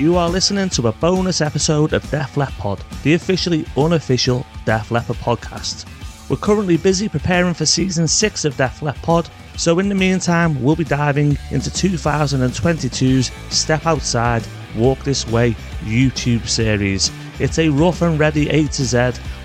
You are listening to a bonus episode of Def Lep Pod, the officially unofficial Def Leppard podcast. We're currently busy preparing for season 6 of Def Lep Pod, so in the meantime, we'll be diving into 2022's Step Outside, Walk This Way YouTube series. It's a rough and ready A to Z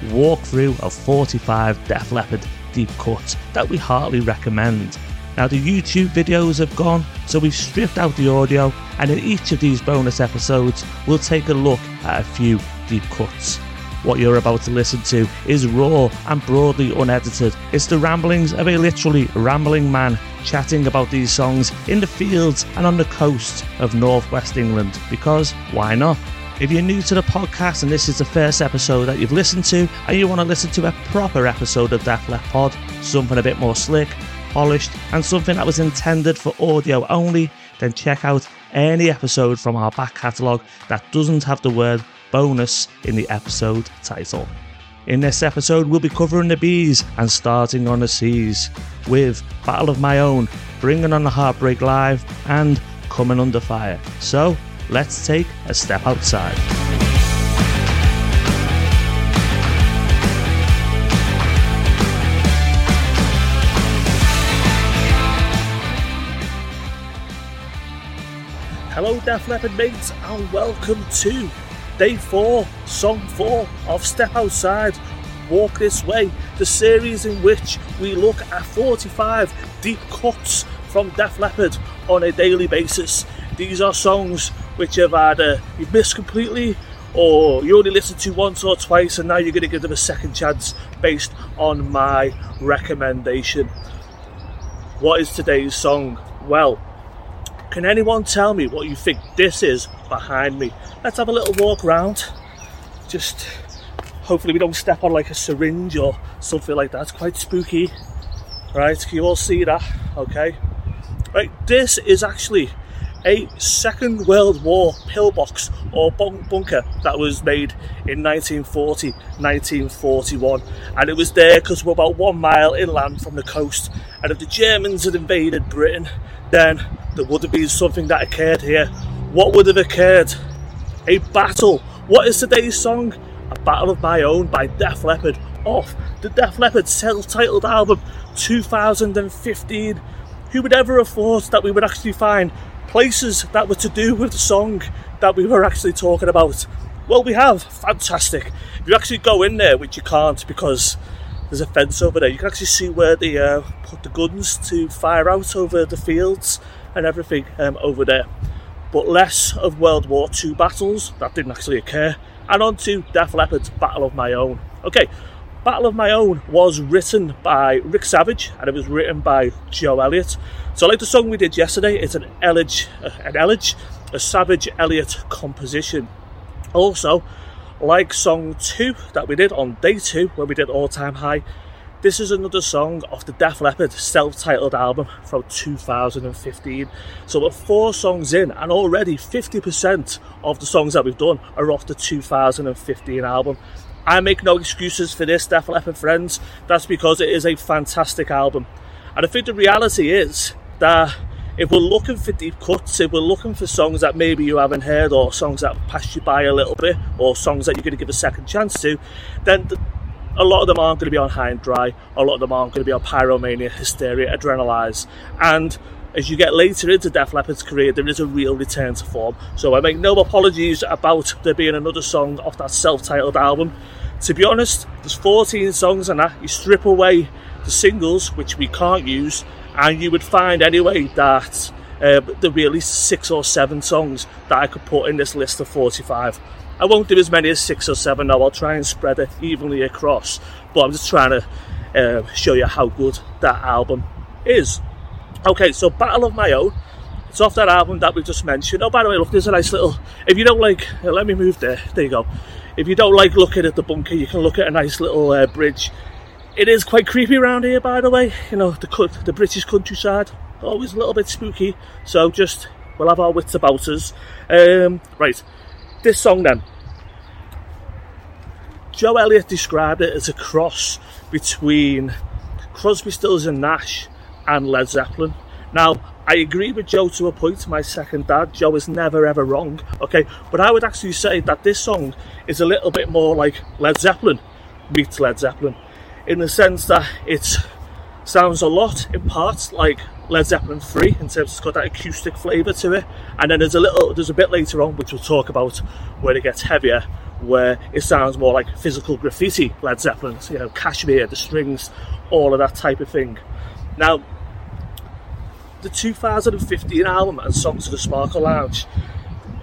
walkthrough of 45 Def Leppard deep cuts that we heartily recommend. Now, the YouTube videos have gone, so we've stripped out the audio, and in each of these bonus episodes, we'll take a look at a few deep cuts. What you're about to listen to is raw and broadly unedited. It's the ramblings of a literally rambling man chatting about these songs in the fields and on the coast of northwest England, because why not? If you're new to the podcast and this is the first episode that you've listened to, and you want to listen to a proper episode of Def Lep Pod, something a bit more slick, polished, and something that was intended for audio only, then check out any episode from our back catalogue that doesn't have the word bonus in the episode title. In this episode, we'll be covering the bees and starting on the seas with Battle of My Own, Bringing on the Heartbreak Live, and Coming Under Fire. So, let's take a step outside. Def Leppard mates, and welcome to day four, song four of Step Outside, Walk This Way, the series in which we look at 45 deep cuts from Def Leppard on a daily basis. These are songs which have either you've missed completely or you only listened to once or twice and now you're going to give them a second chance based on my recommendation. What is today's song? Well, can anyone tell me what you think this is behind me? Let's have a little walk around. Just hopefully we don't step on like a syringe or something like that. It's quite spooky. Right, can you all see that? Okay. Right, this is actually a Second World War pillbox or bunker that was made in 1940 1941. And it was there because we're about one mile inland from the coast. And if the Germans had invaded Britain, then there would have been something that occurred here. What would have occurred? A battle. What is today's song? A Battle of My Own by Def Leppard off the Def Leppard self titled album 2015. Who would ever have thought that we would actually find places that were to do with the song that we were actually talking about? Well, we have. Fantastic. If you actually go in there, which you can't because there's a fence over there, you can actually see where they uh, put the guns to fire out over the fields and everything um, over there. But less of World War II battles, that didn't actually occur, and on to Def Leppard's Battle of My Own. Okay, Battle of My Own was written by Rick Savage and it was written by Joe Elliott. So, like the song we did yesterday, it's an Elledge, uh, an Elledge, a Savage Elliott composition. Also, like song two that we did on day two, where we did All Time High, this is another song off the Def Leppard self-titled album from 2015. So we're four songs in, and already 50% of the songs that we've done are off the 2015 album. I make no excuses for this, Def Leppard friends. That's because it is a fantastic album. And I think the reality is that if we're looking for deep cuts, if we're looking for songs that maybe you haven't heard, or songs that passed you by a little bit, or songs that you're going to give a second chance to, then the, a lot of them aren't going to be on High and Dry, a lot of them aren't going to be on Pyromania, Hysteria, Adrenalize. And as you get later into Def Leppard's career, there is a real return to form. So I make no apologies about there being another song off that self titled album. To be honest, there's 14 songs on that. You strip away the singles, which we can't use, and you would find anyway that uh, there be at least six or seven songs that I could put in this list of 45. I won't do as many as six or seven now, I'll try and spread it evenly across, but I'm just trying to uh, show you how good that album is. Okay, so Battle of My Own, it's off that album that we just mentioned. Oh, by the way, look, there's a nice little, if you don't like, uh, let me move there, there you go. If you don't like looking at the bunker, you can look at a nice little uh, bridge. It is quite creepy around here, by the way, you know, the, the British countryside, always a little bit spooky, so just, we'll have our wits about us. Um, right, this song then. Joe Elliott described it as a cross between Crosby, Stills and Nash and Led Zeppelin. Now, I agree with Joe to a point, my second dad. Joe is never ever wrong, okay? But I would actually say that this song is a little bit more like Led Zeppelin meets Led Zeppelin in the sense that it sounds a lot in parts like Led Zeppelin 3 in terms of it's got that acoustic flavour to it. And then there's a little, there's a bit later on which we'll talk about where it gets heavier, where it sounds more like physical graffiti Led Zeppelin, you know, Kashmir, the strings, all of that type of thing. Now, the 2015 album and Songs of the Sparkle Lounge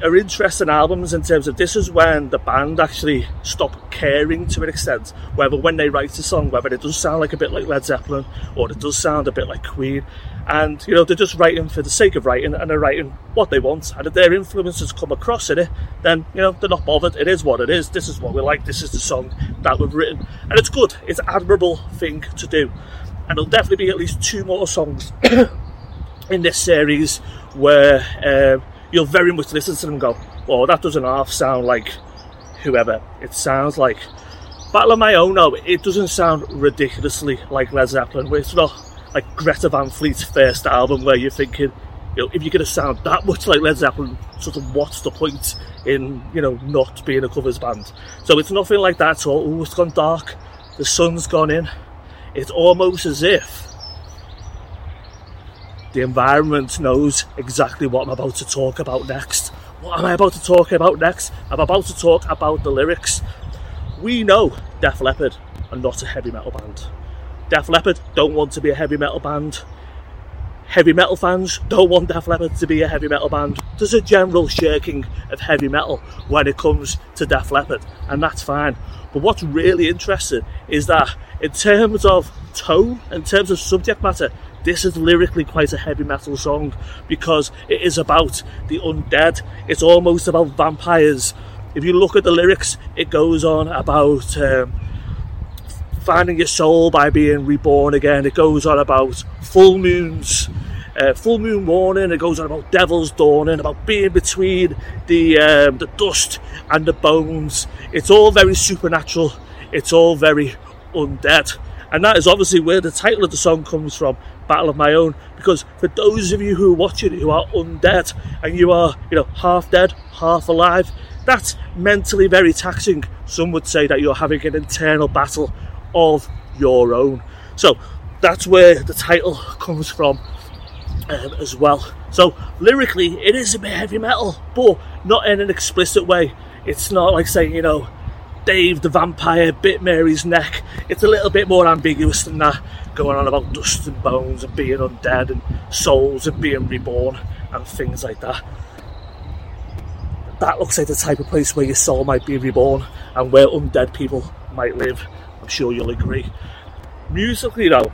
are interesting albums in terms of this is when the band actually stopped caring to an extent whether when they write a song whether it does sound like a bit like Led Zeppelin or it does sound a bit like Queen and you know they're just writing for the sake of writing and they're writing what they want and if their influences come across in it then you know they're not bothered it is what it is this is what we like this is the song that we've written and it's good it's an admirable thing to do and there'll definitely be at least two more songs in this series where um, you'll very much listen to them go, oh, that doesn't half sound like whoever. It sounds like Battle of My Own. No, it doesn't sound ridiculously like Led Zeppelin. It's not like Greta Van Fleet's first album where you're thinking, you know, if you're going to sound that much like Led Zeppelin, sort of what's the point in, you know, not being a covers band? So it's nothing like that at all. Ooh, it's gone dark. The sun's gone in. It's almost as if the environment knows exactly what I'm about to talk about next. What am I about to talk about next? I'm about to talk about the lyrics. We know Def Leppard are not a heavy metal band. Def Leppard don't want to be a heavy metal band. Heavy metal fans don't want Def Leppard to be a heavy metal band. There's a general shirking of heavy metal when it comes to Def Leppard, and that's fine. But what's really interesting is that in terms of tone, in terms of subject matter, this is lyrically quite a heavy metal song because it is about the undead. It's almost about vampires. If you look at the lyrics, it goes on about um, finding your soul by being reborn again. It goes on about full moons, uh, full moon morning. It goes on about devil's dawning, about being between the um, the dust and the bones. It's all very supernatural. It's all very undead, and that is obviously where the title of the song comes from battle of my own because for those of you who are watching who are undead and you are you know half dead half alive that's mentally very taxing some would say that you're having an internal battle of your own so that's where the title comes from um, as well so lyrically it is a bit heavy metal but not in an explicit way it's not like saying you know Dave the vampire bit Mary's neck. It's a little bit more ambiguous than that, going on about dust and bones and being undead and souls and being reborn and things like that. That looks like the type of place where your soul might be reborn and where undead people might live. I'm sure you'll agree. Musically, though,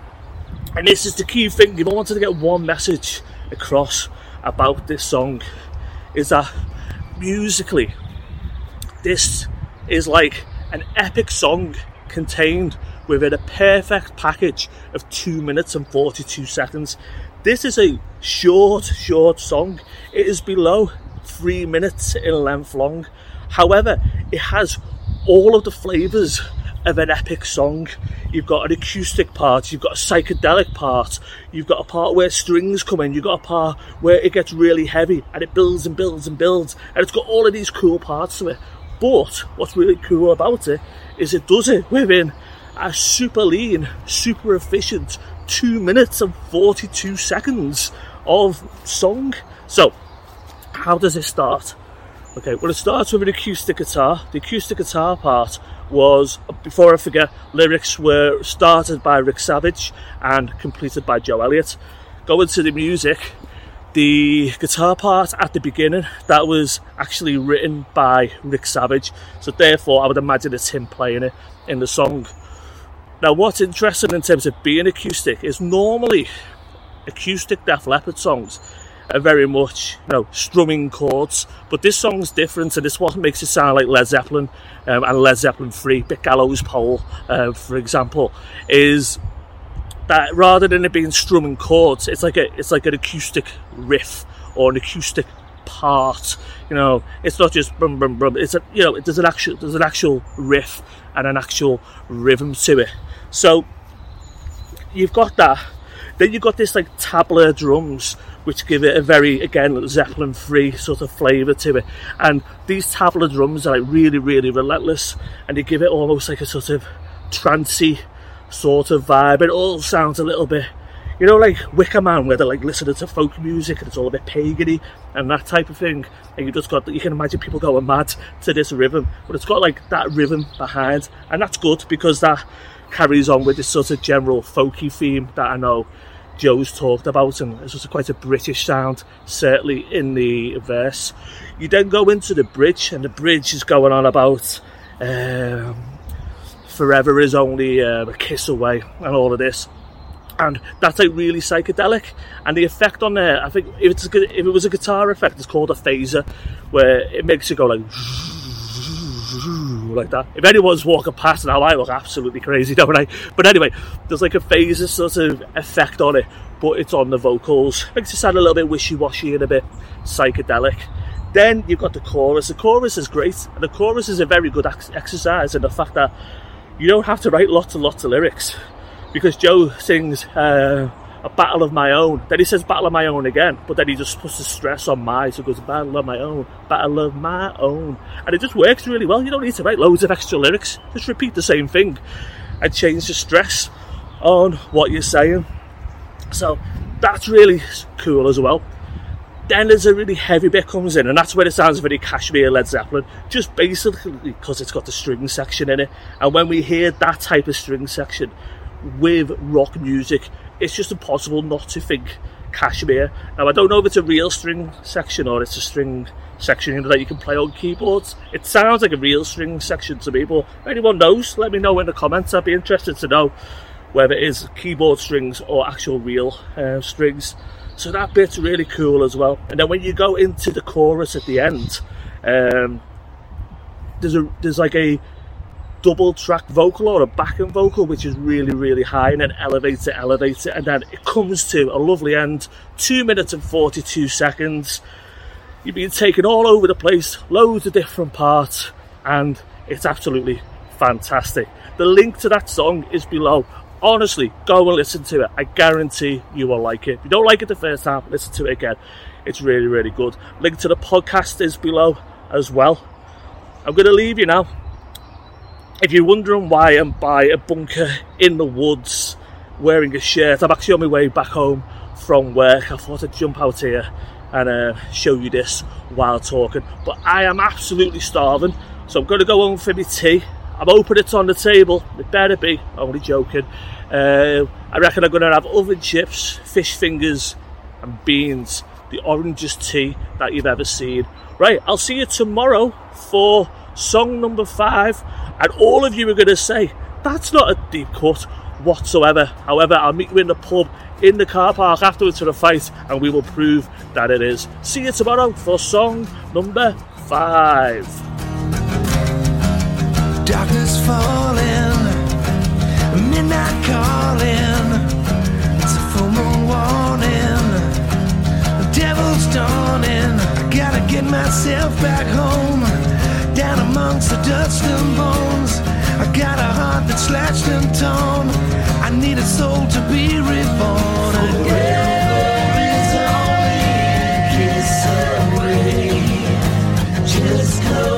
and this is the key thing, if I wanted to get one message across about this song, is that musically, this is like an epic song contained within a perfect package of 2 minutes and 42 seconds. This is a short, short song. It is below 3 minutes in length long. However, it has all of the flavours of an epic song. You've got an acoustic part, you've got a psychedelic part, you've got a part where strings come in, you've got a part where it gets really heavy and it builds and builds and builds, and it's got all of these cool parts to it. But what's really cool about it is it does it within a super lean, super efficient two minutes and 42 seconds of song. So, how does it start? Okay, well, it starts with an acoustic guitar. The acoustic guitar part was, before I forget, lyrics were started by Rick Savage and completed by Joe Elliott. Going to the music, the guitar part at the beginning that was actually written by Rick Savage, so therefore I would imagine it's him playing it in the song. Now, what's interesting in terms of being acoustic is normally acoustic Def Leppard songs are very much you know strumming chords, but this song's different, and this what makes it sound like Led Zeppelin um, and Led Zeppelin 3, Big Gallows Pole, uh, for example, is that rather than it being strumming chords, it's like a it's like an acoustic riff or an acoustic part. You know, it's not just brum brum brum. It's a you know there's an actual there's an actual riff and an actual rhythm to it. So you've got that. Then you've got this like tabla drums, which give it a very, again, Zeppelin free sort of flavour to it. And these tabla drums are like really, really relentless and they give it almost like a sort of trancy sort of vibe. It all sounds a little bit, you know, like Wicker Man, where they're like listening to folk music and it's all a bit pagany and that type of thing. And you just got, you can imagine people going mad to this rhythm, but it's got like that rhythm behind, and that's good because that carries on with this sort of general folky theme that I know Joe's talked about, and it's just quite a British sound, certainly in the verse. You then go into the bridge, and the bridge is going on about um, forever is only uh, a kiss away, and all of this. And that's like really psychedelic, and the effect on there, I think if it's a, if it was a guitar effect, it's called a phaser, where it makes you go like like that. If anyone's walking past now, I look absolutely crazy, don't I? But anyway, there's like a phaser sort of effect on it, but it's on the vocals. Makes it sound a little bit wishy-washy and a bit psychedelic. Then you've got the chorus. The chorus is great, and the chorus is a very good ex- exercise in the fact that you don't have to write lots and lots of lyrics because Joe sings. Uh, a battle of my own. Then he says battle of my own again, but then he just puts the stress on my, so goes battle of my own, battle of my own. And it just works really well. You don't need to write loads of extra lyrics. Just repeat the same thing and change the stress on what you're saying. So that's really cool as well. Then there's a really heavy bit comes in, and that's where it sounds very Kashmir Led Zeppelin, just basically because it's got the string section in it. And when we hear that type of string section with rock music, it's just impossible not to think Kashmir. Now, I don't know if it's a real string section or it's a string section that you can play on keyboards. It sounds like a real string section to me, but if anyone knows, let me know in the comments. I'd be interested to know whether it is keyboard strings or actual real uh, strings. So that bit's really cool as well. And then when you go into the chorus at the end, um, there's a there's like a double track vocal or a backing vocal which is really really high and then elevates it elevates it and then it comes to a lovely end 2 minutes and 42 seconds. You've been taken all over the place loads of different parts and it's absolutely fantastic. The link to that song is below. Honestly go and listen to it. I guarantee you will like it. If you don't like it the first time listen to it again. It's really really good. Link to the podcast is below as well. I'm going to leave you now if you're wondering why I'm by a bunker in the woods wearing a shirt, I'm actually on my way back home from work. I thought I'd jump out here and uh, show you this while talking. But I am absolutely starving, so I'm going to go home for my tea. I'm hoping it's on the table. It better be. Only joking. Uh, I reckon I'm going to have oven chips, fish fingers, and beans. The orangest tea that you've ever seen. Right, I'll see you tomorrow for song number five, and all of you are going to say, that's not a deep cut whatsoever. However, I'll meet you in the pub in the car park afterwards for the fight, and we will prove that it is. See you tomorrow for song number five. Darkness falling, midnight calling, it's a full moon warning, the devil's dawning. I gotta get myself back home amongst the dust and bones. I got a heart that's slashed and torn. I need a soul to be reborn again. Just close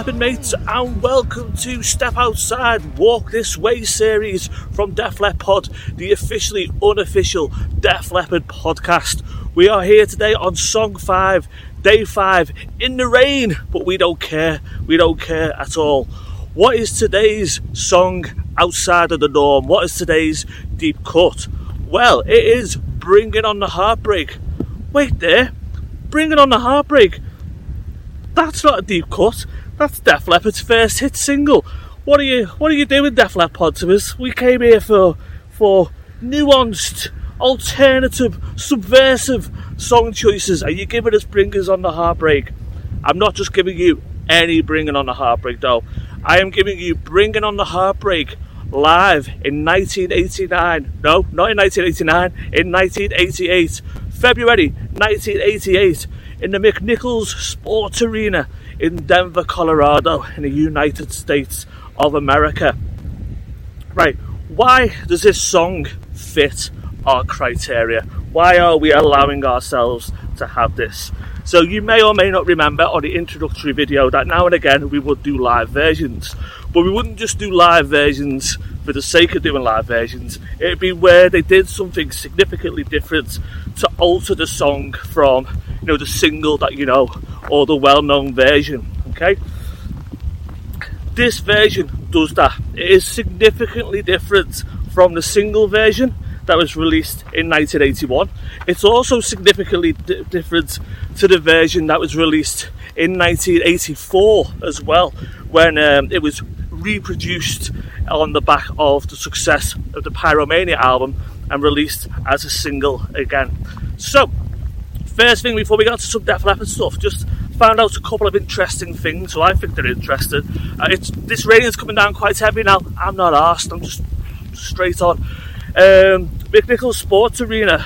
Hello, mates, and welcome to Step Outside Walk This Way series from Def Lep Pod the officially unofficial Def Leppard podcast. We are here today on Song 5, Day 5, in the rain, but we don't care. We don't care at all. What is today's song outside of the norm? What is today's deep cut? Well, it is Bringing on the Heartbreak. Wait there, Bringing on the Heartbreak that's not a deep cut. That's Def Leppard's first hit single. What are you What are you doing, with Def Leppard to us? We came here for for nuanced, alternative, subversive song choices. Are you giving us bringers on the heartbreak? I'm not just giving you any bringing on the heartbreak though. I am giving you bringing on the heartbreak live in 1989. No, not in 1989, in 1988. February 1988 in the McNichols Sports Arena in Denver, Colorado, in the United States of America. Right, why does this song fit our criteria? Why are we allowing ourselves to have this? So, you may or may not remember on the introductory video that now and again we would do live versions, but we wouldn't just do live versions for the sake of doing live versions. It'd be where they did something significantly different to alter the song from, you know, the single that you know or the well-known version. Okay, this version does that. It is significantly different from the single version that was released in 1981. It's also significantly d- different to the version that was released in 1984 as well, when um, it was reproduced on the back of the success of the Pyromania album and released as a single again. So, first thing before we got to some Def Leppard stuff, just found out a couple of interesting things, so I think they're interested. Uh, it's this rain is coming down quite heavy now. I'm not asked. I'm just straight on. Um, McNichols Sports Arena.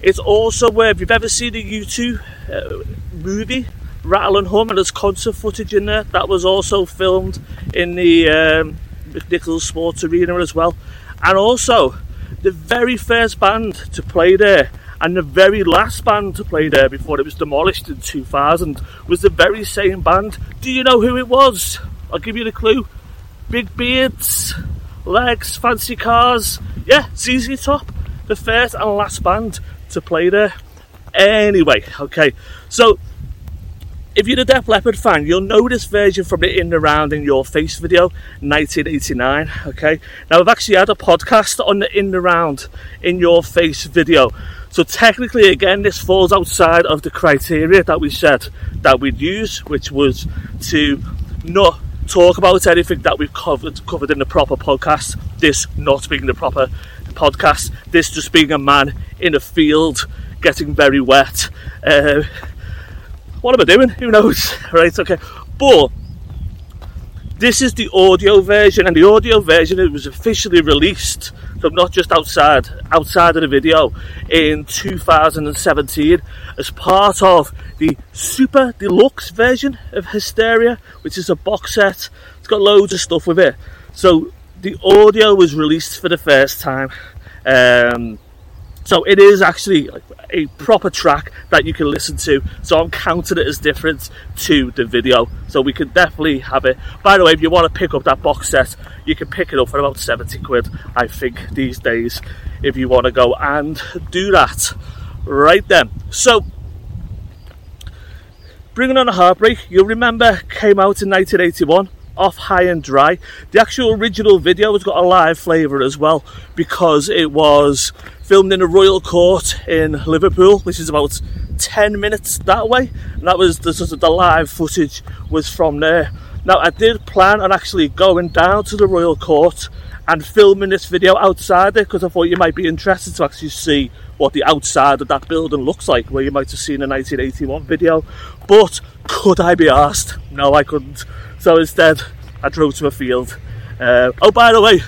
It's also where, if you've ever seen the U2 uh, movie, Rattle and Hum, and there's concert footage in there, that was also filmed in the um, McNichols Sports Arena as well. And also, the very first band to play there and the very last band to play there before it was demolished in 2000 was the very same band. Do you know who it was? I'll give you the clue. Big beards, legs, fancy cars. Yeah, ZZ Top, the first and last band to play there. Anyway, okay, so if you're a Def Leppard fan, you'll know this version from the In the Round in Your Face video, 1989. Okay, now I've actually had a podcast on the In the Round in Your Face video, so technically, again, this falls outside of the criteria that we said that we'd use, which was to not talk about anything that we've covered covered in the proper podcast. This not being the proper podcast. This just being a man in a field getting very wet. Uh, what am I doing? Who knows? Right? Okay, but this is the audio version, and the audio version it was officially released, so not just outside outside of the video, in 2017 as part of the Super Deluxe version of Hysteria, which is a box set. It's got loads of stuff with it. So the audio was released for the first time. Um, so it is actually a proper track that you can listen to. So I'm counting it as different to the video. So we can definitely have it. By the way, if you want to pick up that box set, you can pick it up for about 70 quid, I think, these days, if you want to go and do that. Right then. So Bringing on a Heartbreak, you'll remember, came out in 1981 off high and dry. The actual original video has got a live flavour as well because it was filmed in a royal court in Liverpool, which is about 10 minutes that way. And that was the sort of the live footage was from there. Now I did plan on actually going down to the royal court and filming this video outside it because I thought you might be interested to actually see what the outside of that building looks like where you might have seen a 1981 video but could I be asked? No I couldn't so instead I drove to a field uh, oh by the way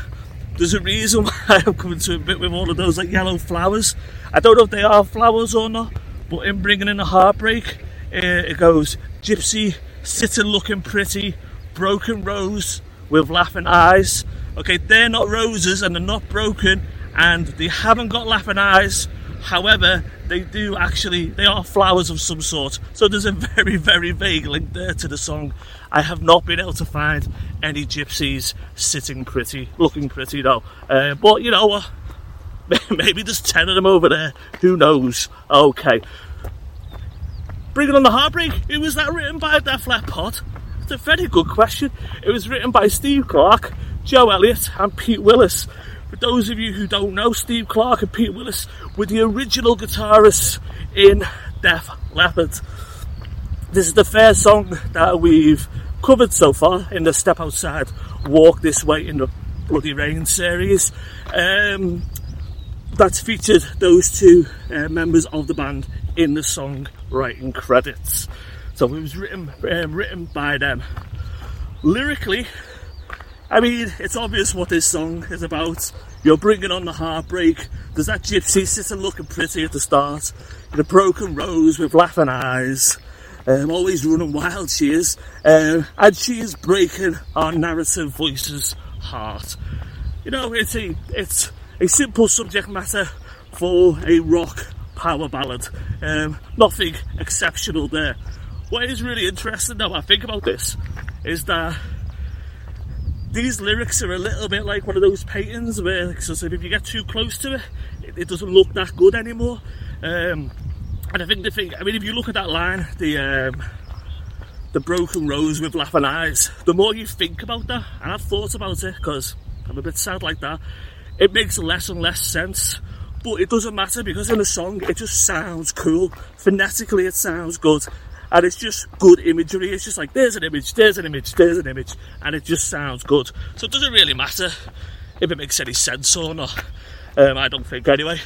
there's a reason why I'm coming to a bit with all of those like yellow flowers I don't know if they are flowers or not but in bringing in a heartbreak uh, it goes gypsy sitting looking pretty broken rose with laughing eyes Okay, they're not roses and they're not broken and they haven't got laughing eyes. However, they do actually, they are flowers of some sort. So there's a very, very vague link there to the song. I have not been able to find any gypsies sitting pretty, looking pretty though. Uh, but you know what? Maybe there's 10 of them over there. Who knows? Okay. Bringing on the Heartbreak. Who was that written by Def Leppard? It's a very good question. It was written by Steve Clark Joe Elliott and Pete Willis. For those of you who don't know, Steve Clark and Pete Willis were the original guitarists in Def Leppard. This is the first song that we've covered so far in the Step Outside Walk This Way in the Bloody Rain series. Um, that's featured those two uh, members of the band in the song writing credits. So it was written um, written by them. Lyrically, I mean, it's obvious what this song is about. You're bringing on the heartbreak. There's that gypsy sitting looking pretty at the start, in a broken rose with laughing eyes. Um, always running wild she is, um, and she is breaking our narrative voice's heart. You know, it's a it's a simple subject matter for a rock power ballad. Um, nothing exceptional there. What is really interesting though I think about this is that these lyrics are a little bit like one of those paintings where like, so if you get too close to it, it, it doesn't look that good anymore. Um, and I think the thing, I mean, if you look at that line, the um, the broken rose with laughing eyes, the more you think about that, and I've thought about it because I'm a bit sad like that, it makes less and less sense. But it doesn't matter because in the song it just sounds cool. Phonetically, it sounds good and it's just good imagery. It's just like there's an image, there's an image, there's an image, and it just sounds good. So it doesn't really matter if it makes any sense or not. Um, I don't think anyway.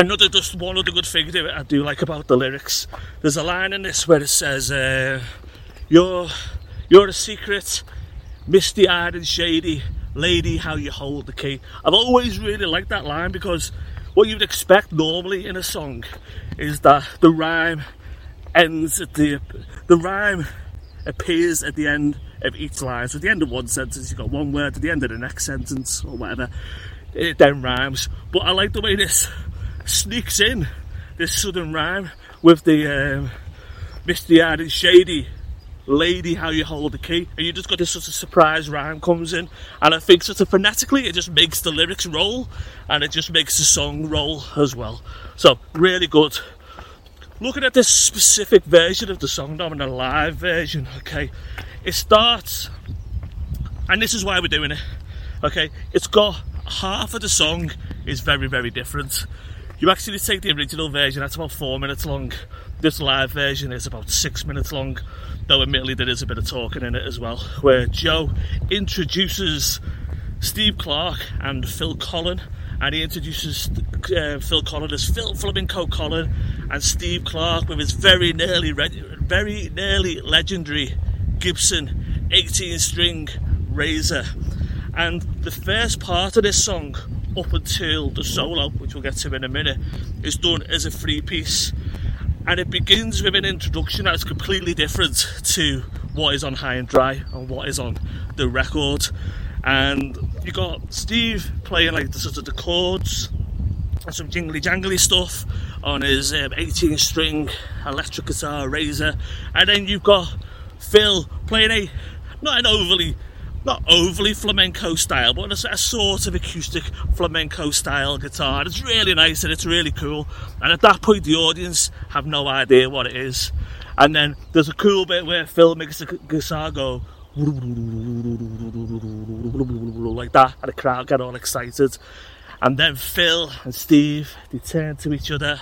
Another just one other good thing I do like about the lyrics. There's a line in this where it says, uh, "You're you're a secret, misty-eyed and shady lady. How you hold the key." I've always really liked that line because what you'd expect normally in a song is that the rhyme ends at the the rhyme appears at the end of each line. So at the end of one sentence, you've got one word. At the end of the next sentence, or whatever, it then rhymes. But I like the way this sneaks in this sudden rhyme with the um, misty eyed and shady lady how you hold the key. And you just got this sort of surprise rhyme comes in and I think sort of phonetically it just makes the lyrics roll and it just makes the song roll as well. So really good. Looking at this specific version of the song now in a live version, okay, it starts, and this is why we're doing it, okay, it's got half of the song is very, very different. You actually take the original version, that's about four minutes long. This live version is about six minutes long, though admittedly there is a bit of talking in it as well, where Joe introduces Steve Clark and Phil Collen, and he introduces uh, Phil Collen as Phil Flamenco Collen and Steve Clark with his very nearly, very nearly legendary Gibson 18 string Razor. And the first part of this song, up until the solo, which we'll get to in a minute, is done as a free piece. And it begins with an introduction that's completely different to what is on High and Dry and what is on the record and you got Steve playing like the sort of the chords and some jingly jangly stuff on his um, 18 string electric guitar Razor, and then you've got Phil playing a not an overly not overly flamenco style, but a, a, sort of acoustic flamenco style guitar. It's really nice and it's really cool. And at that point, the audience have no idea what it is. And then there's a cool bit where Phil makes the guitar go like that, and the crowd get all excited. And then Phil and Steve they turn to each other,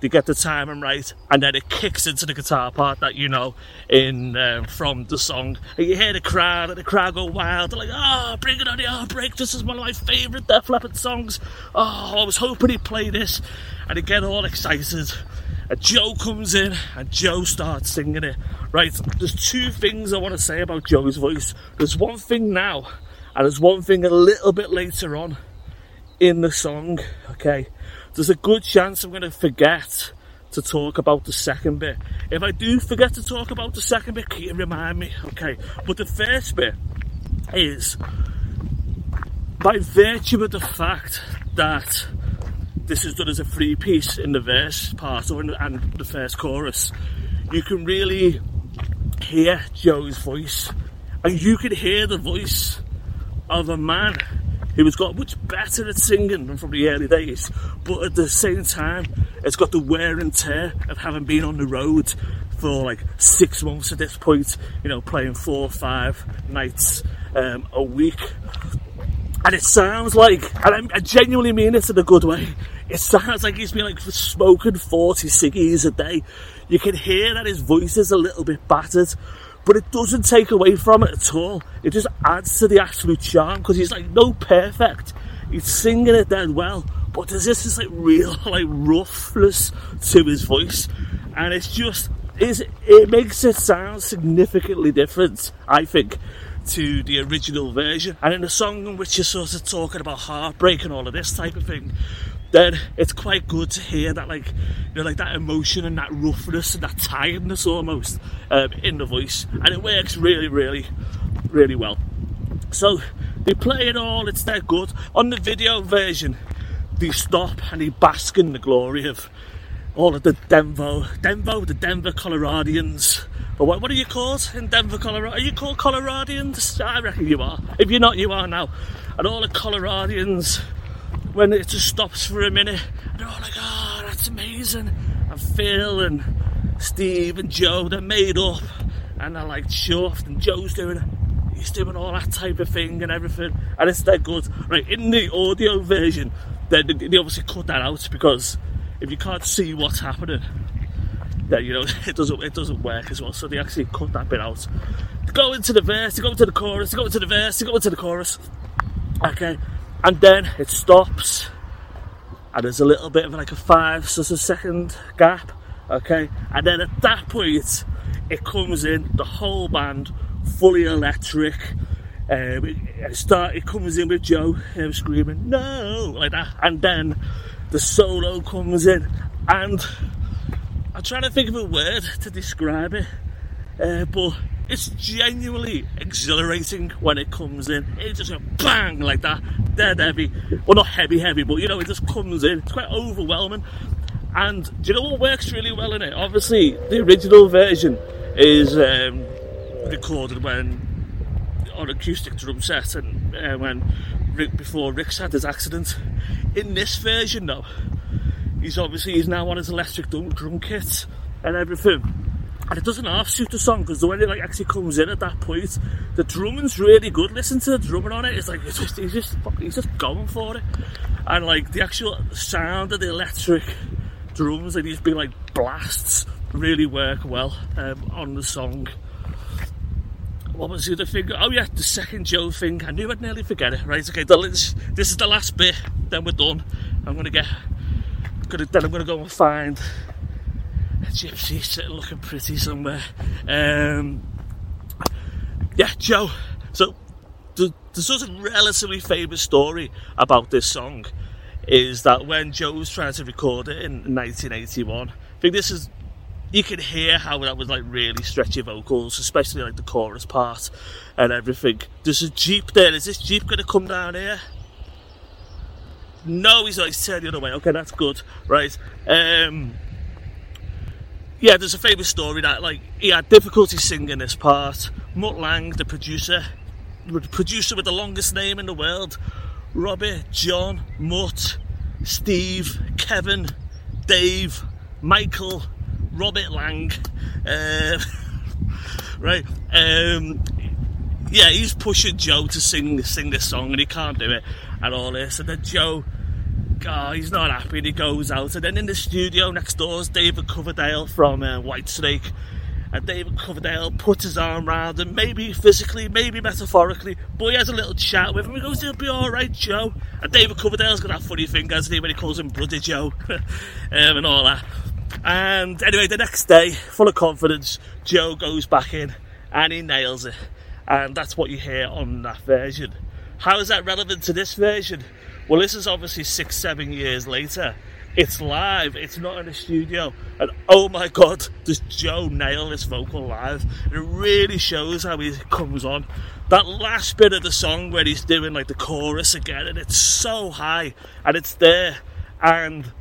they get the timing right, and then it kicks into the guitar part that you know in um, from the song. And you hear the crowd, and the crowd go wild. They're like, "Oh, bring it on the heartbreak! This is one of my favourite Def Leppard songs. Oh, I was hoping he'd play this," and they get all excited. And Joe comes in, and Joe starts singing it. Right, there's two things I want to say about Joe's voice. There's one thing now, and there's one thing a little bit later on in the song, okay? There's a good chance I'm going to forget to talk about the second bit. If I do forget to talk about the second bit, can you remind me? Okay, but the first bit is by virtue of the fact that this is done as a free piece in the verse part or in and the first chorus, you can really hear Joe's voice, and you can hear the voice of a man who has got much better at singing than from the early days, but at the same time, it's got the wear and tear of having been on the road for like six months at this point, you know, playing four or five nights um, a week. And it sounds like, and I genuinely mean this in a good way, it sounds like he's been like smoking 40 ciggies a day. You can hear that his voice is a little bit battered, but it doesn't take away from it at all. It just adds to the absolute charm because he's like no perfect. He's singing it dead well, but there's this, this like real like roughness to his voice, and it's just is it makes it sound significantly different. I think to the original version. And in a song in which you're sort of talking about heartbreak and all of this type of thing, then it's quite good to hear that like you know like that emotion and that roughness and that tiredness almost um, in the voice. And it works really really really well. So they play it all it's that good. On the video version they stop and they bask in the glory of all of the Denver Denver the Denver Coloradians but what, what are you called in Denver Colorado are you called Coloradians I reckon you are. If you're not you are now. And all the Coloradians when it just stops for a minute they're all like, oh, that's amazing. And Phil and Steve and Joe, they're made up and they're like chuffed and Joe's doing he's doing all that type of thing and everything and it's that good. Right, in the audio version, they, they obviously cut that out because if you can't see what's happening, then you know it doesn't it doesn't work as well. So they actually cut that bit out. They go into the verse, they go into the chorus, they go into the verse, they go into the chorus. Okay, and then it stops and there's a little bit of like a five sort of second gap okay? And then at that point it comes in the whole band fully electric. Um, it, start, it comes in with Joe screaming no like that. And then the solo comes in and I'm trying to think of a word to describe it uh, but it's genuinely exhilarating when it comes in. It just goes bang like that, dead heavy. Well, not heavy, heavy, but you know, it just comes in. It's quite overwhelming. And do you know what works really well in it? Obviously, the original version is um, recorded when on acoustic drum set and uh, when Rick, before Rick's had his accident. In this version, though, he's obviously he's now on his electric drum, drum kit and everything and it doesn't half suit the song because the way it like actually comes in at that point, the drumming's really good. Listen to the drumming on it; it's like it's just he's just he's just going for it, and like the actual sound of the electric drums and big like blasts really work well um, on the song. What was the other thing? Oh yeah, the second Joe thing. I knew I'd nearly forget it. Right, okay, this, this is the last bit. Then we're done. I'm gonna get. Gonna, then I'm gonna go and find gypsy sitting looking pretty somewhere. Um, yeah, Joe. So the, the sort of relatively famous story about this song is that when Joe was trying to record it in 1981, I think this is you can hear how that was like really stretchy vocals, especially like the chorus part and everything. There's a jeep there. Is this jeep going to come down here? No, he's like turn the other way. Okay, that's good, right? Um, yeah, there's a famous story that like he had difficulty singing this part. Mutt Lange, the producer, the producer with the longest name in the world, Robbie, John, Mutt, Steve, Kevin, Dave, Michael, Robert Lange, uh, right? Um, yeah, he's pushing Joe to sing sing this song, and he can't do it and all this. And then Joe oh, he's not happy and he goes out. And then in the studio next door is David Coverdale from uh, Whitesnake. And David Coverdale puts his arm around him, maybe physically, maybe metaphorically, but he has a little chat with him. He goes, He'll be alright, Joe. And David Coverdale's got that funny thing, hasn't he, when he calls him Brother Joe um, and all that. And anyway, the next day, full of confidence, Joe goes back in and he nails it. And that's what you hear on that version. How is that relevant to this version? Well, this is obviously six, seven years later. It's live, it's not in a studio. And oh my god, does Joe nail this vocal live? It really shows how he comes on. That last bit of the song where he's doing like the chorus again, and it's so high and it's there. And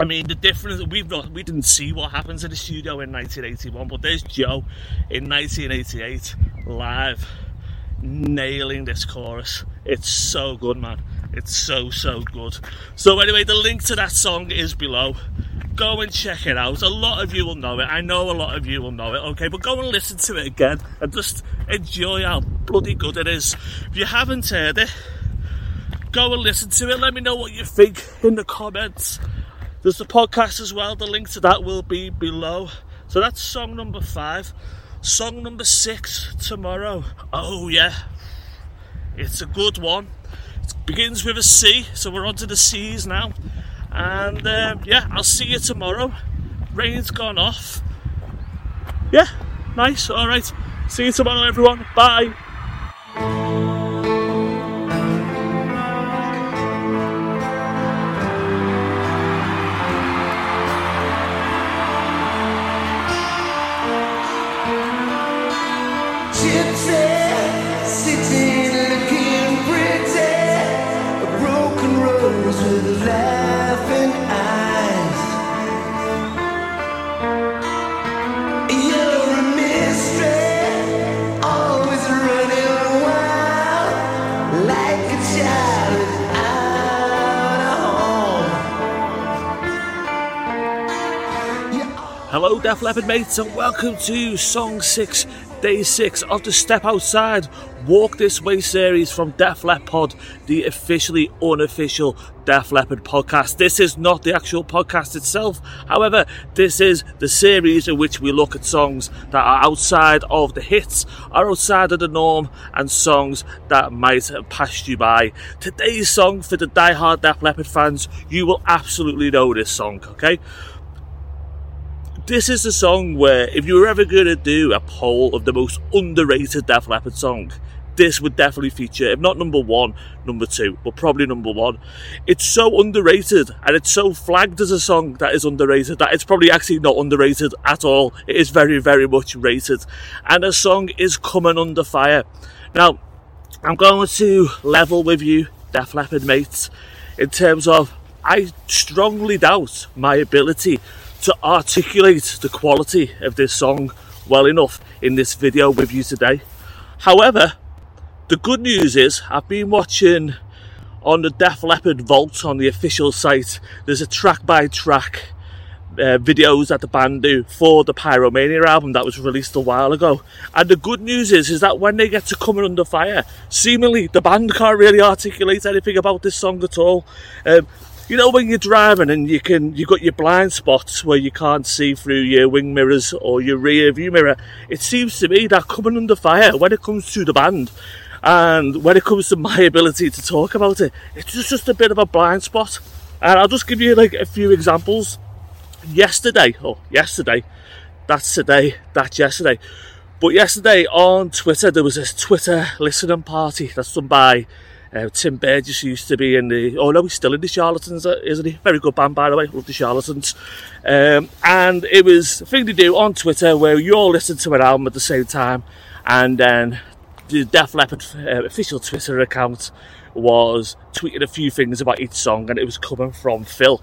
I mean, the difference we've not we didn't see what happens in the studio in 1981, but there's Joe in 1988 live nailing this chorus. It's so good, man. It's so, so good. So, anyway, the link to that song is below. Go and check it out. A lot of you will know it. I know a lot of you will know it, okay? But go and listen to it again and just enjoy how bloody good it is. If you haven't heard it, go and listen to it. Let me know what you think in the comments. There's the podcast as well. The link to that will be below. So that's song number five. Song number six tomorrow. Oh, yeah. It's a good one begins with a C, so we're on to the C's now. And um, yeah, I'll see you tomorrow. Rain's gone off. Yeah, nice. All right. See you tomorrow, everyone. Bye. Hello, Def Leppard mates, and welcome to Song 6, Day 6 of the Step Outside Walk This Way series from Def Lep Pod, the officially unofficial Def Leppard podcast. This is not the actual podcast itself, however, this is the series in which we look at songs that are outside of the hits, are outside of the norm, and songs that might have passed you by. Today's song for the die-hard Def Leppard fans, you will absolutely know this song, okay? This is a song where if you were ever going to do a poll of the most underrated Def Leppard song, this would definitely feature, if not number one, number two, but probably number one. It's so underrated and it's so flagged as a song that is underrated that it's probably actually not underrated at all. It is very, very much rated. And the song is coming under fire. Now, I'm going to level with you, Def Leppard mates, in terms of I strongly doubt my ability to articulate the quality of this song well enough in this video with you today. However, the good news is I've been watching on the Def Leppard Vault on the official site. There's a track by track uh, videos that the band do for the Pyromania album that was released a while ago. And the good news is, is that when they get to Coming Under Fire, seemingly the band can't really articulate anything about this song at all. Um, you know when you're driving and you can you've got your blind spots where you can't see through your wing mirrors or your rear view mirror it seems to me that coming under fire when it comes to the band and when it comes to my ability to talk about it it's just, just a bit of a blind spot. And i'll just give you like a few examples. Yesterday oh yesterday that's today that's yesterday. But yesterday on twitter there was this twitter listening party that's done by uh, Tim Burgess used to be in the, oh no, he's still in the Charlatans, uh, isn't he? Very good band, by the way, love the Charlatans. Um, and it was a thing to do on Twitter where you all listen to an album at the same time, and then the Def Leppard uh, official Twitter account was tweeting a few things about each song, and it was coming from Phil.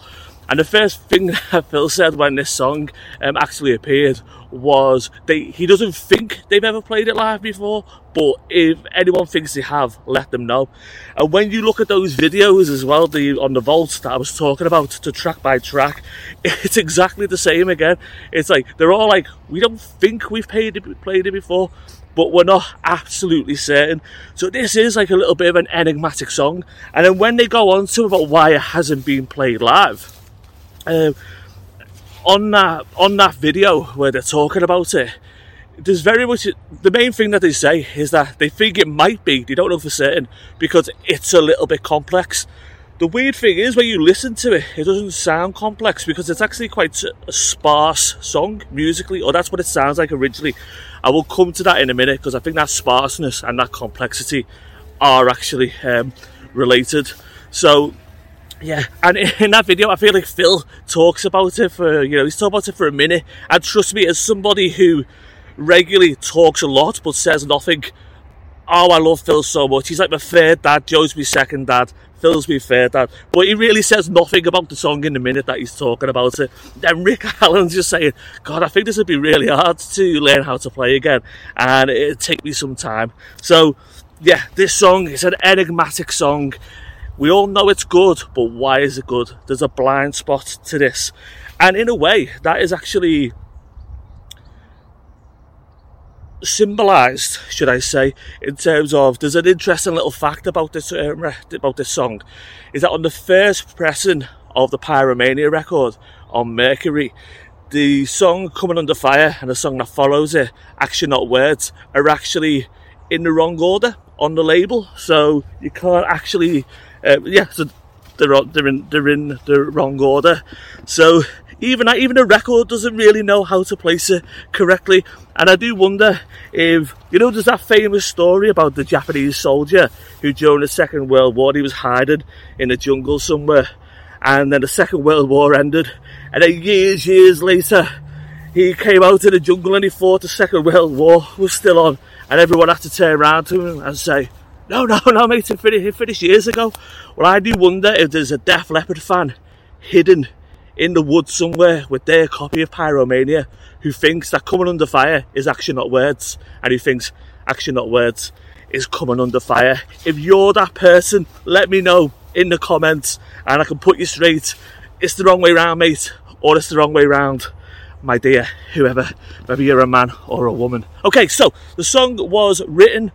And the first thing that Phil said when this song um, actually appeared was he doesn't think they've ever played it live before, but if anyone thinks they have, let them know. And when you look at those videos as well, the on the vault that I was talking about, to track by track, it's exactly the same again. It's like they're all like, we don't think we've played it, played it before, but we're not absolutely certain. So this is like a little bit of an enigmatic song. And then when they go on to about why it hasn't been played live, um, on that on that video where they're talking about it, there's very much the main thing that they say is that they think it might be, they don't know for certain because it's a little bit complex. The weird thing is when you listen to it, it doesn't sound complex because it's actually quite a sparse song musically, or that's what it sounds like originally. I will come to that in a minute because I think that sparseness and that complexity are actually um, related. So yeah, and in that video, I feel like Phil talks about it for, you know, he's talked about it for a minute. And trust me, as somebody who regularly talks a lot but says nothing, oh, I love Phil so much. He's like my third dad, Joe's my second dad, Phil's my third dad. But he really says nothing about the song in the minute that he's talking about it. Then Rick Allen's just saying, God, I think this would be really hard to learn how to play again. And it'd take me some time. So, yeah, this song is an enigmatic song. We all know it's good, but why is it good? There's a blind spot to this. And in a way, that is actually symbolized, should I say, in terms of there's an interesting little fact about this um, about this song, is that on the first pressing of the Pyromania record on Mercury, the song "Coming Under Fire" and the song that follows it, "Action Not Words," are actually in the wrong order on the label, so you can't actually uh, yeah, so they're they're in they're in the wrong order. So even even a record doesn't really know how to place it correctly. And I do wonder if you know there's that famous story about the Japanese soldier who during the Second World War he was hiding in a jungle somewhere, and then the Second World War ended, and then years years later he came out of the jungle and he fought the Second World War was still on, and everyone had to turn around to him and say, "No, no, no, mate, it finished, years ago." Well, I do wonder if there's a Def Leppard fan hidden in the woods somewhere with their copy of Pyromania who thinks that coming under fire is action not words and who thinks action not words is coming under fire. If you're that person, let me know in the comments and I can put you straight. It's the wrong way round, mate, or it's the wrong way round, my dear, whoever, whether you're a man or a woman. Okay, so the song was written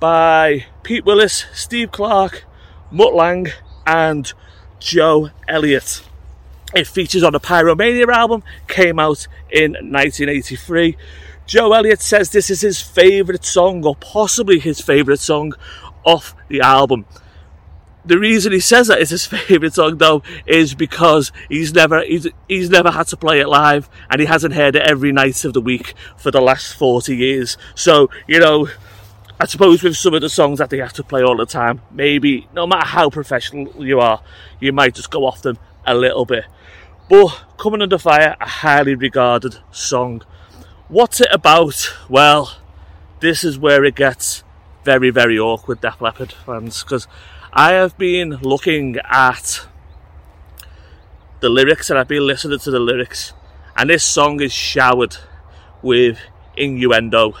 by Pete Willis, Steve Clark, Mutt Lange, and Joe Elliott. It features on the Pyromania album, came out in 1983. Joe Elliott says this is his favourite song, or possibly his favourite song off the album. The reason he says that is his favourite song, though, is because he's never he's, he's never had to play it live, and he hasn't heard it every night of the week for the last forty years. So you know, I suppose with some of the songs that they have to play all the time, maybe no matter how professional you are, you might just go off them a little bit. But Coming Under Fire, a highly regarded song. What's it about? Well, this is where it gets very, very awkward, Def Leppard fans, because I have been looking at the lyrics and I've been listening to the lyrics, and this song is showered with innuendo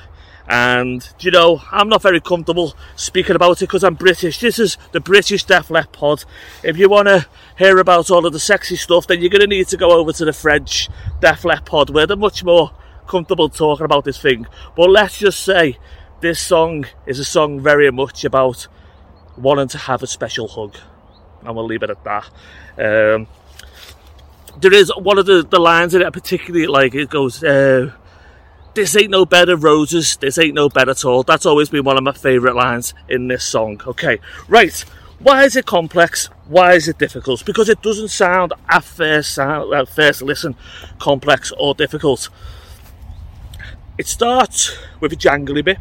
and you know I'm not very comfortable speaking about it because I'm British. This is the British Def Leppard pod. If you want to hear about all of the sexy stuff, then you're going to need to go over to the French Def Leppard pod where they're much more comfortable talking about this thing. But let's just say this song is a song very much about wanting to have a special hug, and we'll leave it at that. Um, there is one of the, the lines in it particularly like it goes. Uh, this ain't no bed of roses, this ain't no bed at all. That's always been one of my favourite lines in this song. Okay, right. Why is it complex? Why is it difficult? Because it doesn't sound at first sound, at first listen complex or difficult. It starts with a jangly bit.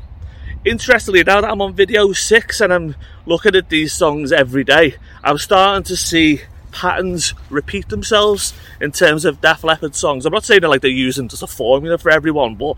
Interestingly, now that I'm on video six and I'm looking at these songs every day, I'm starting to see patterns repeat themselves in terms of Def Leppard songs. I'm not saying that like they're using just a formula for everyone, but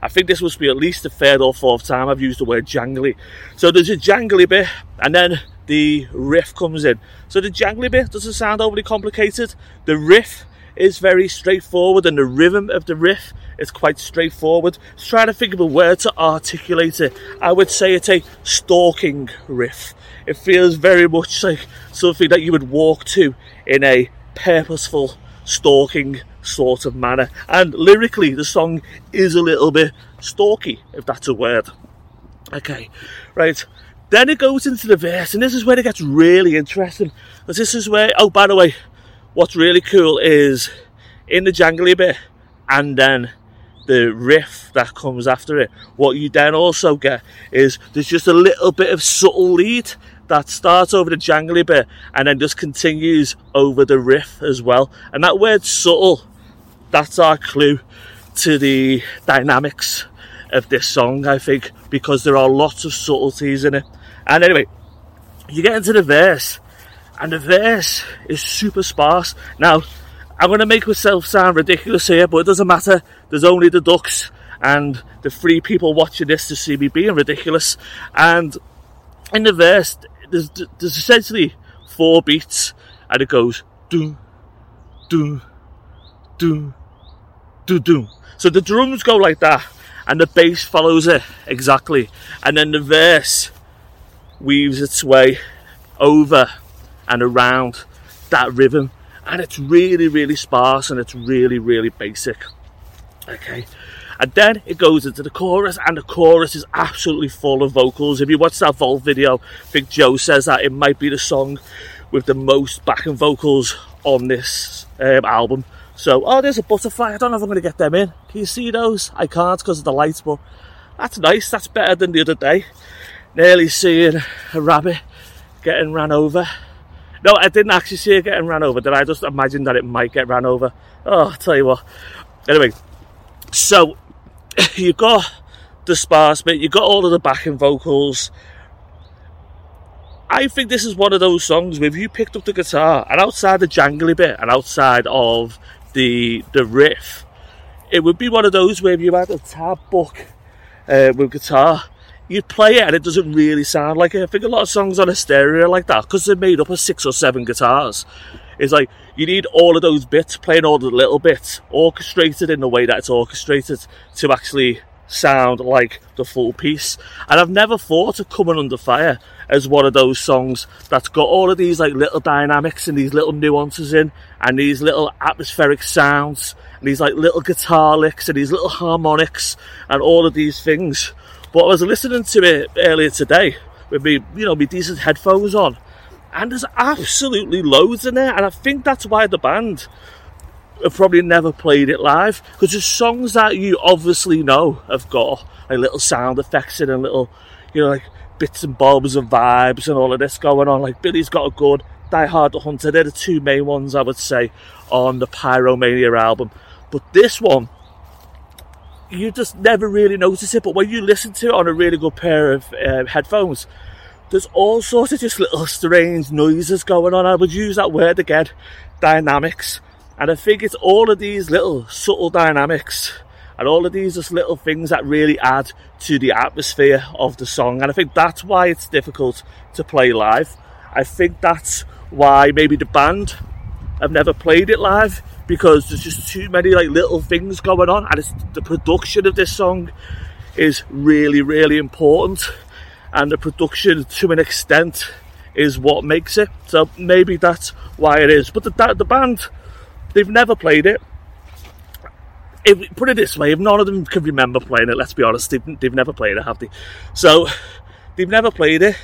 I think this must be at least the third or fourth time I've used the word jangly. So there's a jangly bit, and then the riff comes in. So the jangly bit doesn't sound overly complicated. The riff is very straightforward, and the rhythm of the riff is quite straightforward. Just trying to think of a word to articulate it. I would say it's a stalking riff. It feels very much like something that you would walk to in a purposeful, stalking sort of manner. And lyrically, the song is a little bit stalky, if that's a word. Okay, right. Then it goes into the verse, and this is where it gets really interesting. Because this is where, oh, by the way, what's really cool is in the jangly bit, and then the riff that comes after it, what you then also get is there's just a little bit of subtle lead that starts over the jangly bit and then just continues over the riff as well. And that word subtle, that's our clue to the dynamics of this song, I think, because there are lots of subtleties in it. And anyway, you get into the verse, and the verse is super sparse. Now, I'm going to make myself sound ridiculous here, but it doesn't matter. There's only the ducks and the three people watching this to see me being ridiculous. And in the verse, there's, there's essentially four beats, and it goes do, do, do, do, do. So the drums go like that, and the bass follows it exactly, and then the verse weaves its way over and around that rhythm and it's really, really sparse and it's really, really basic. Okay, and then it goes into the chorus, and the chorus is absolutely full of vocals. If you watch that Vault video, I think Joe says that it might be the song with the most backing vocals on this um, album. So, oh, there's a butterfly. I don't know if I'm going to get them in. Can you see those? I can't because of the lights, but that's nice. That's better than the other day. Nearly seeing a rabbit getting ran over No, I didn't actually see it getting ran over. Did I just imagine that it might get ran over? Oh, I'll tell you what. Anyway, so you've got the sparse bit, you've got all of the backing vocals. I think this is one of those songs where if you picked up the guitar and outside the jangly bit and outside of the the riff, it would be one of those where if you had a tab book uh, with guitar, you'd play it and it doesn't really sound like it. I think a lot of songs on a stereo like that because they're made up of six or seven guitars. It's like you need all of those bits, playing all the little bits, orchestrated in the way that it's orchestrated to actually sound like the full piece. And I've never thought of Coming Under Fire as one of those songs that's got all of these like little dynamics and these little nuances in and these little atmospheric sounds and these like little guitar licks and these little harmonics and all of these things. But I was listening to it earlier today with me, you know, me decent headphones on, and there's absolutely loads in there, and I think that's why the band have probably never played it live because there's songs that you obviously know have got like little sound effects in and little, you know, like bits and bobs and vibes and all of this going on. Like Billy's Got a Gun Die Hard the Hunter. They're the two main ones I would say on the Pyromania album. But this one, you just never really notice it. But when you listen to it on a really good pair of uh, headphones, there's all sorts of just little strange noises going on. I would use that word again, dynamics. And I think it's all of these little subtle dynamics and all of these just little things that really add to the atmosphere of the song. And I think that's why it's difficult to play live. I think that's why maybe the band have never played it live because there's just too many like little things going on and it's the production of this song is really really important and the production to an extent is what makes it. So maybe that's why it is. But the, the band they've never played it. If, put it this way if none of them can remember playing it let's be honest they've, they've never played it have they? So they've never played it.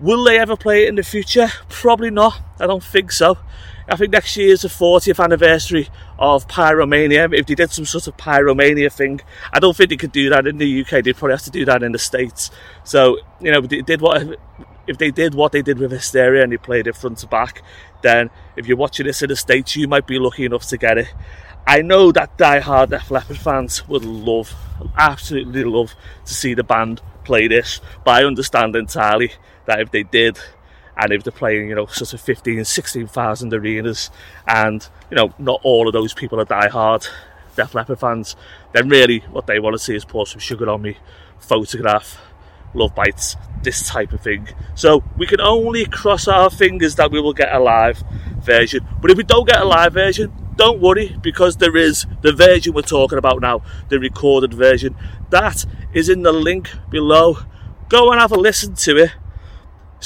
Will they ever play it in the future? Probably not. I don't think so I think next year is the 40th anniversary of Pyromania. If they did some sort of Pyromania thing, I don't think they could do that in the UK. They'd probably have to do that in the States. So, you know, they did what if they did what they did with Hysteria and they played it front to back, then if you're watching this in the States, you might be lucky enough to get it. I know that die-hard Def Leppard fans would love, absolutely love to see the band play this, but I understand entirely that if they did, and if they're playing, you know, sort of 15, 16,000 arenas, and, you know, not all of those people are die-hard Def Leppard fans, then really what they want to see is pour some sugar on me, photograph, love bites, this type of thing. So we can only cross our fingers that we will get a live version. But if we don't get a live version, don't worry because there is the version we're talking about now, the recorded version. That is in the link below. Go and have a listen to it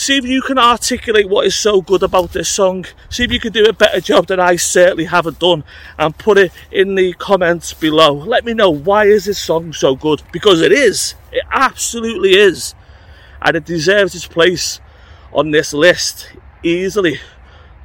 See if you can articulate what is so good about this song. See if you can do a better job than I certainly haven't done and put it in the comments below. Let me know why is this song so good? Because it is. It absolutely is. And it deserves its place on this list easily.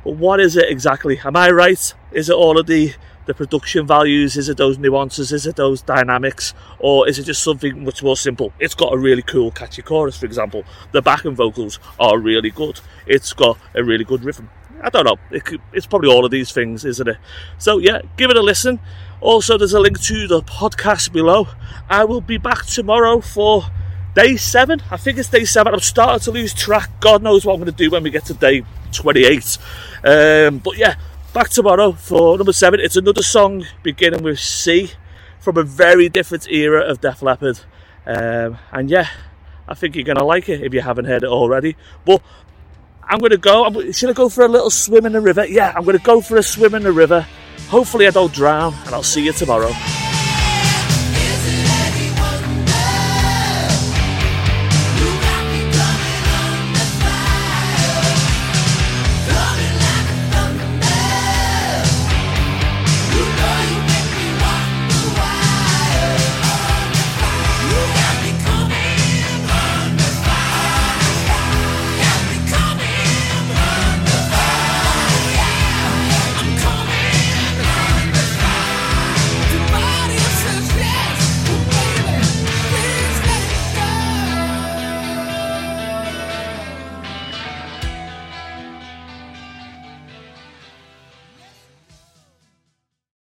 But what is it exactly? Am I right? Is it all of the the production values? Is it those nuances? Is it those dynamics? Or is it just something much more simple? It's got a really cool, catchy chorus, for example. The backing vocals are really good. It's got a really good rhythm. I don't know. It it's probably all of these things, isn't it? So, yeah, give it a listen. Also, there's a link to the podcast below. I will be back tomorrow for day seven. I think it's day seven. I'm starting to lose track. God knows what I'm going to do when we get to day 28. Um, but yeah, back tomorrow for number seven. It's another song beginning with C from a very different era of Def Leppard. Um, and yeah, I think you're going to like it if you haven't heard it already. But I'm going to go. I'm, should I go for a little swim in the river? Yeah, I'm going to go for a swim in the river. Hopefully, I don't drown, and I'll see you tomorrow.